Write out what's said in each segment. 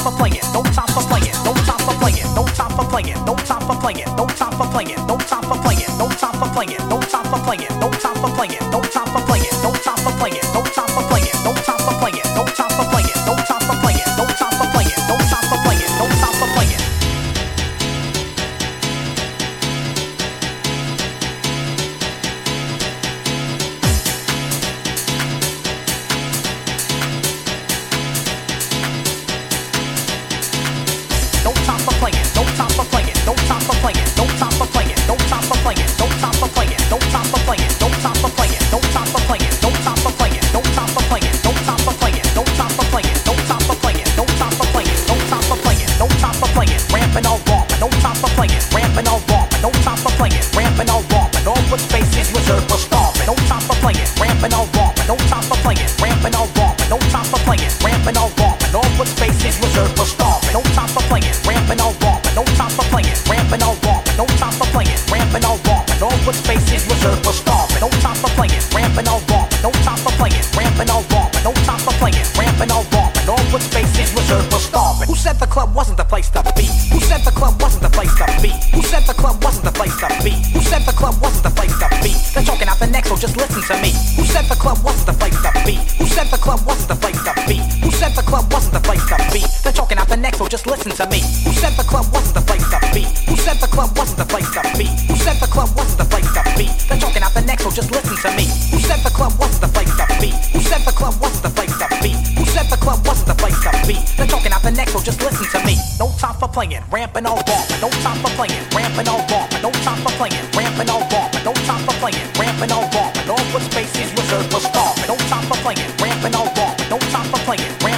for playing, no time for playing, no time for playing, no time for playing, no time for playing, no time for playing, no time for playing, no time for playing, no time for playing, no time for playing.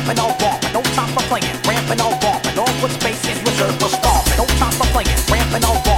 ramping all ball, but no time for playing. Ramping all ball, but all what space is reserved for star. But no time for playing. Ramping all ball.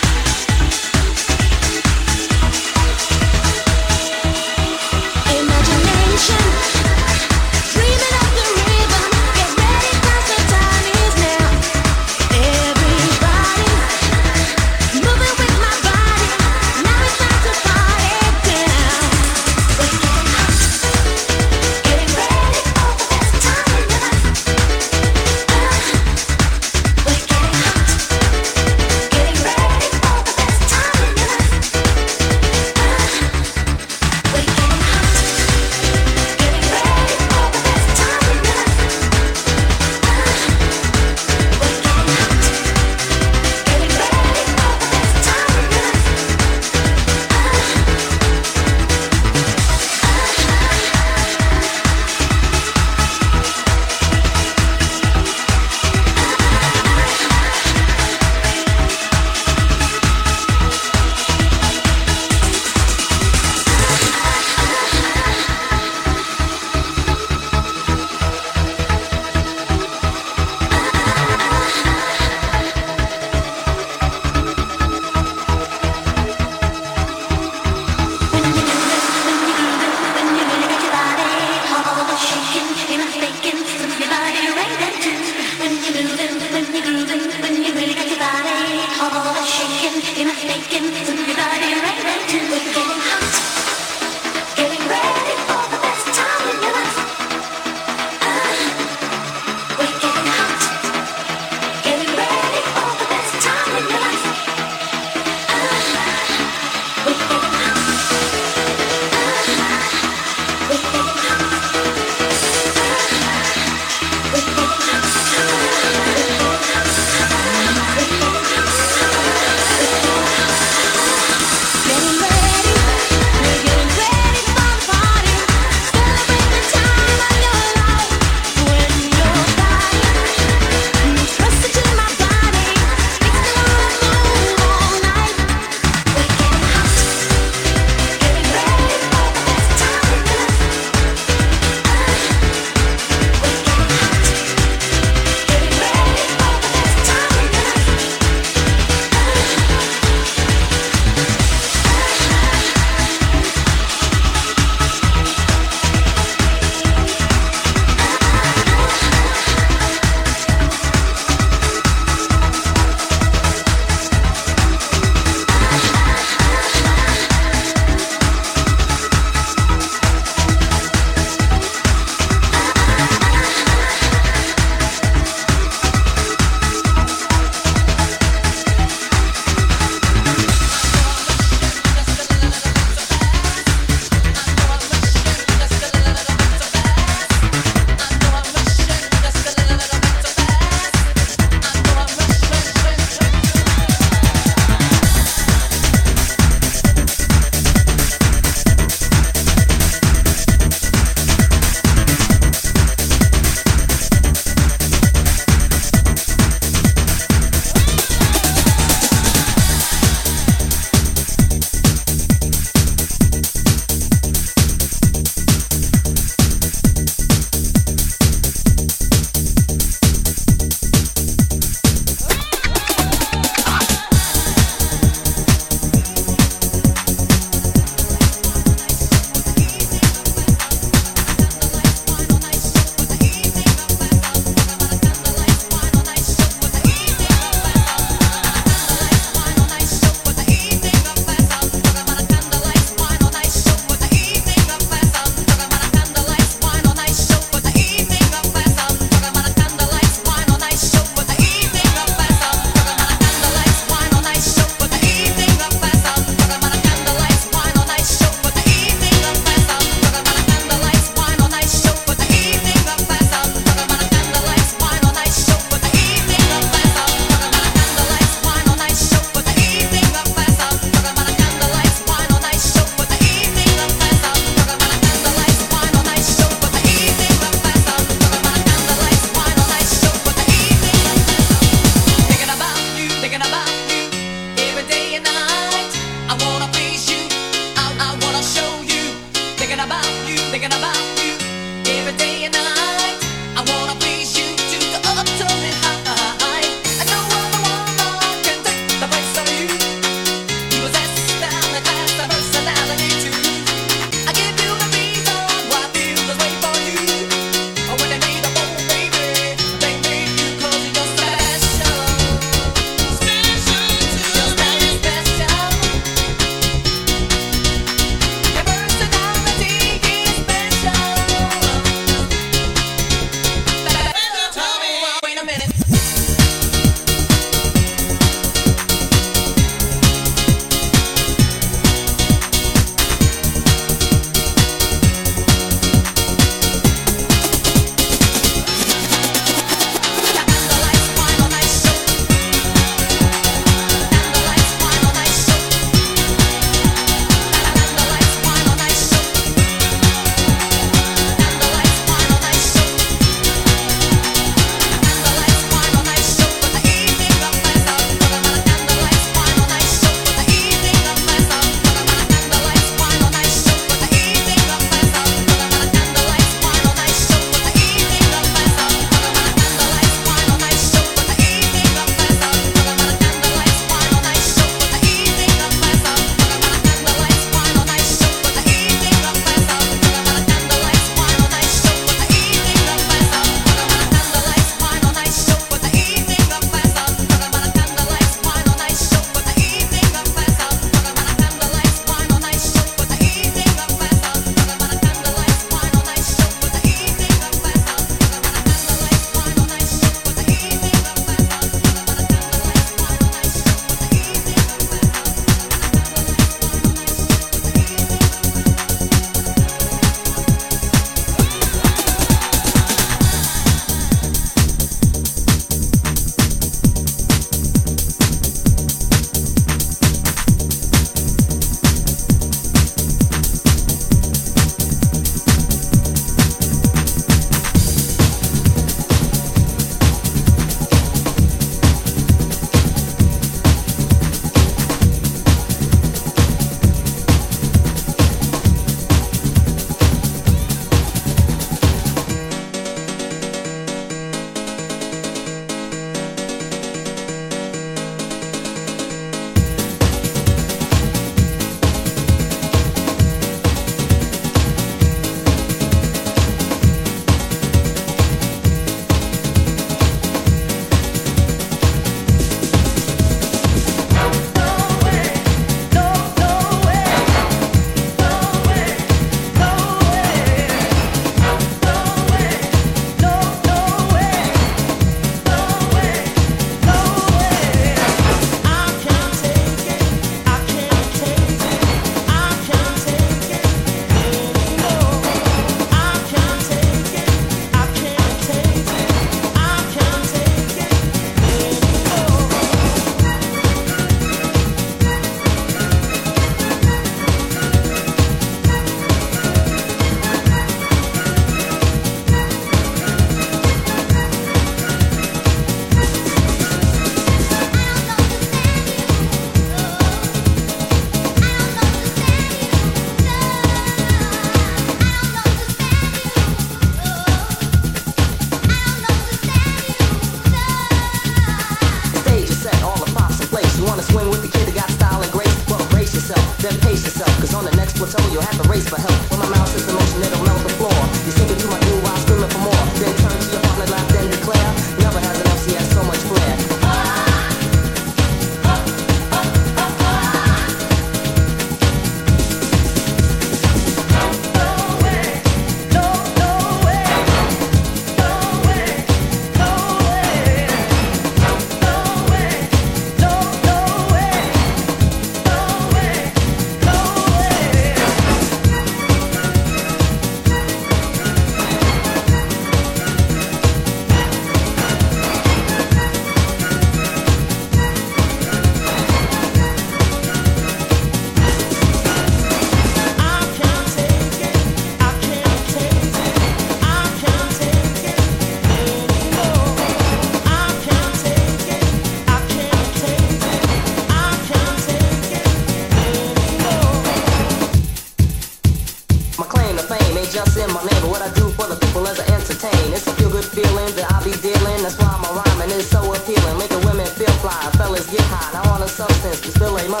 substance, but still ain't my.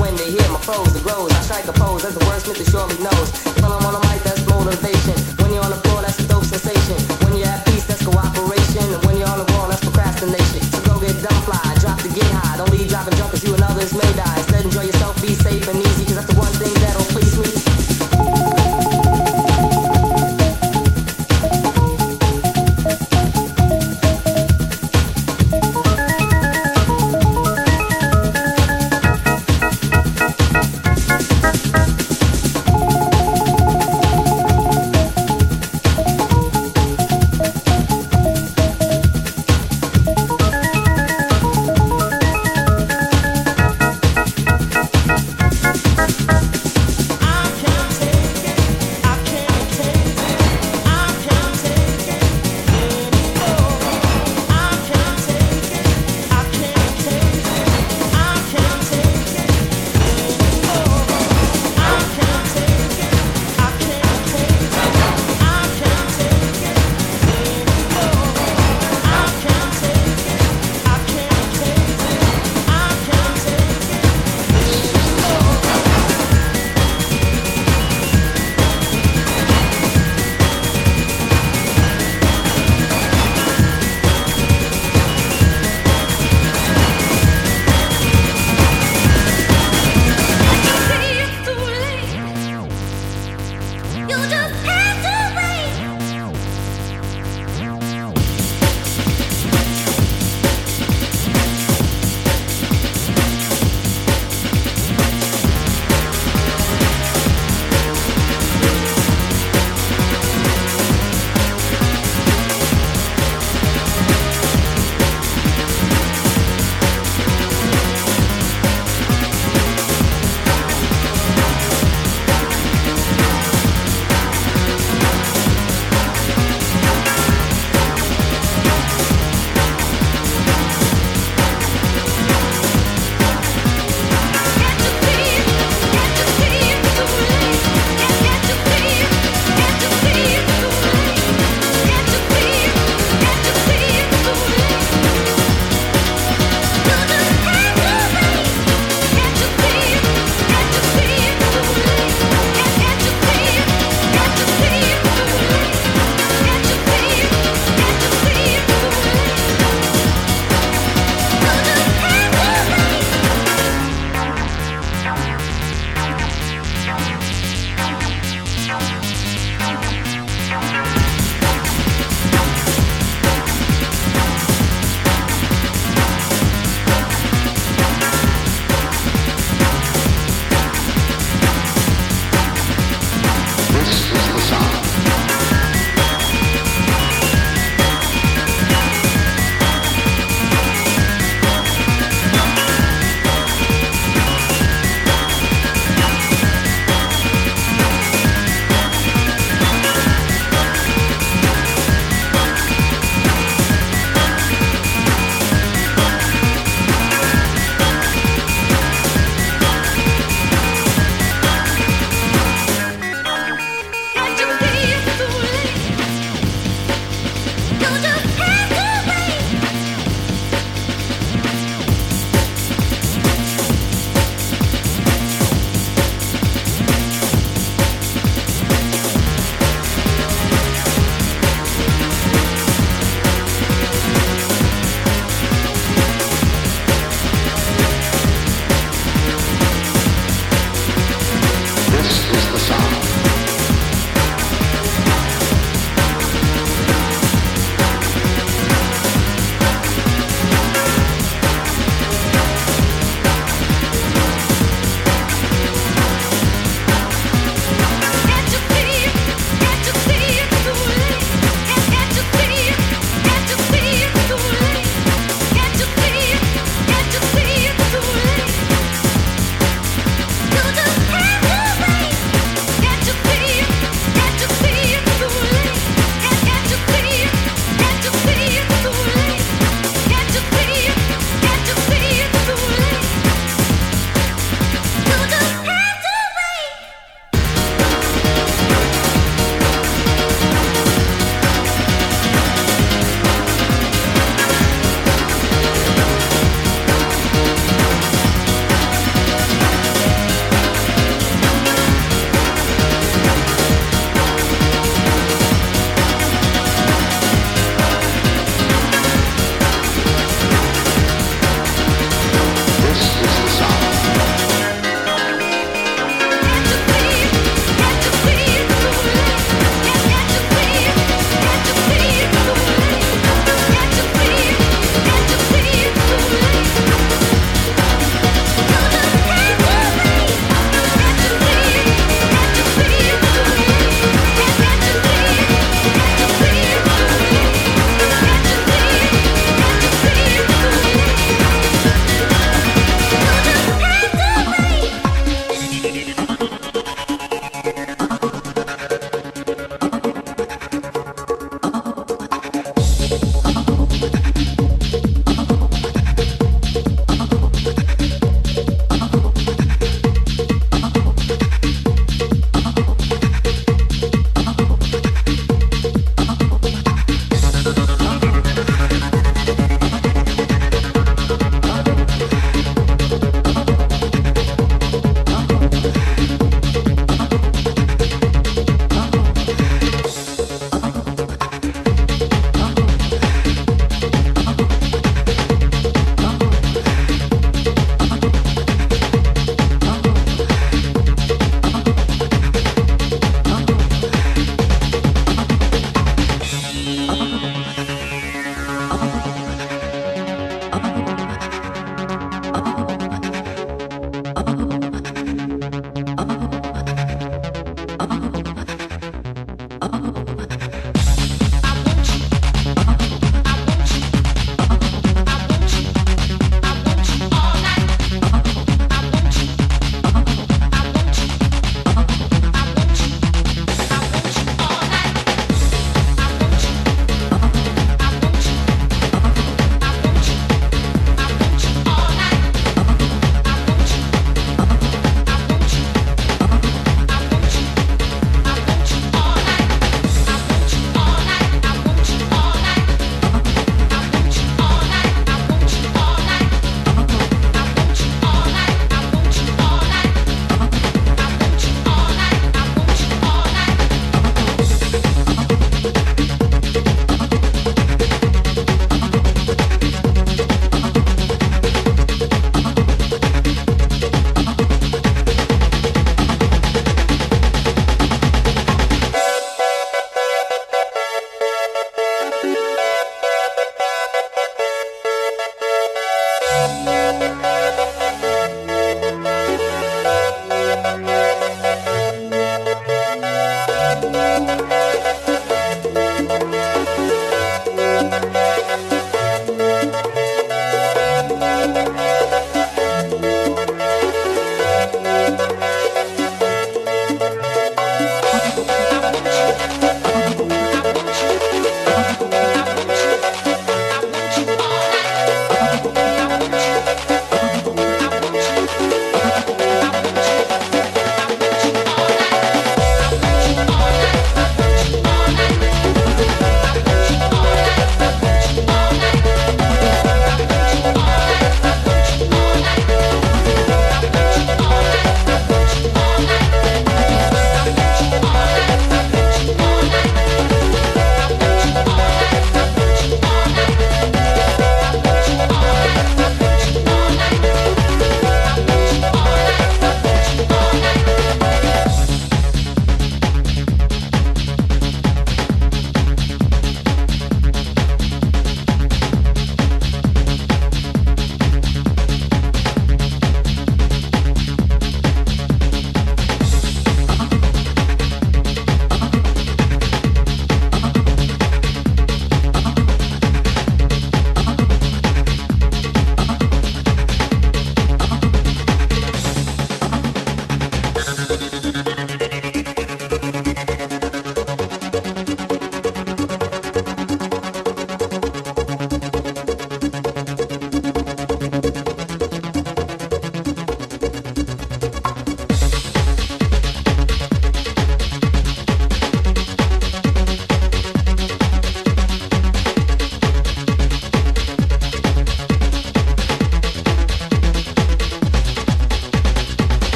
When they hear my foes, it grows, I strike a pose as the wordsmith assuredly knows. Follow my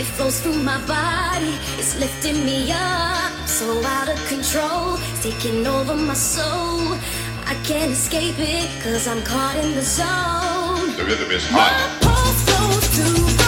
It flows through my body, it's lifting me up. So out of control, it's taking over my soul. I can't escape it, cause I'm caught in the zone. The rhythm is hot. My pulse flows the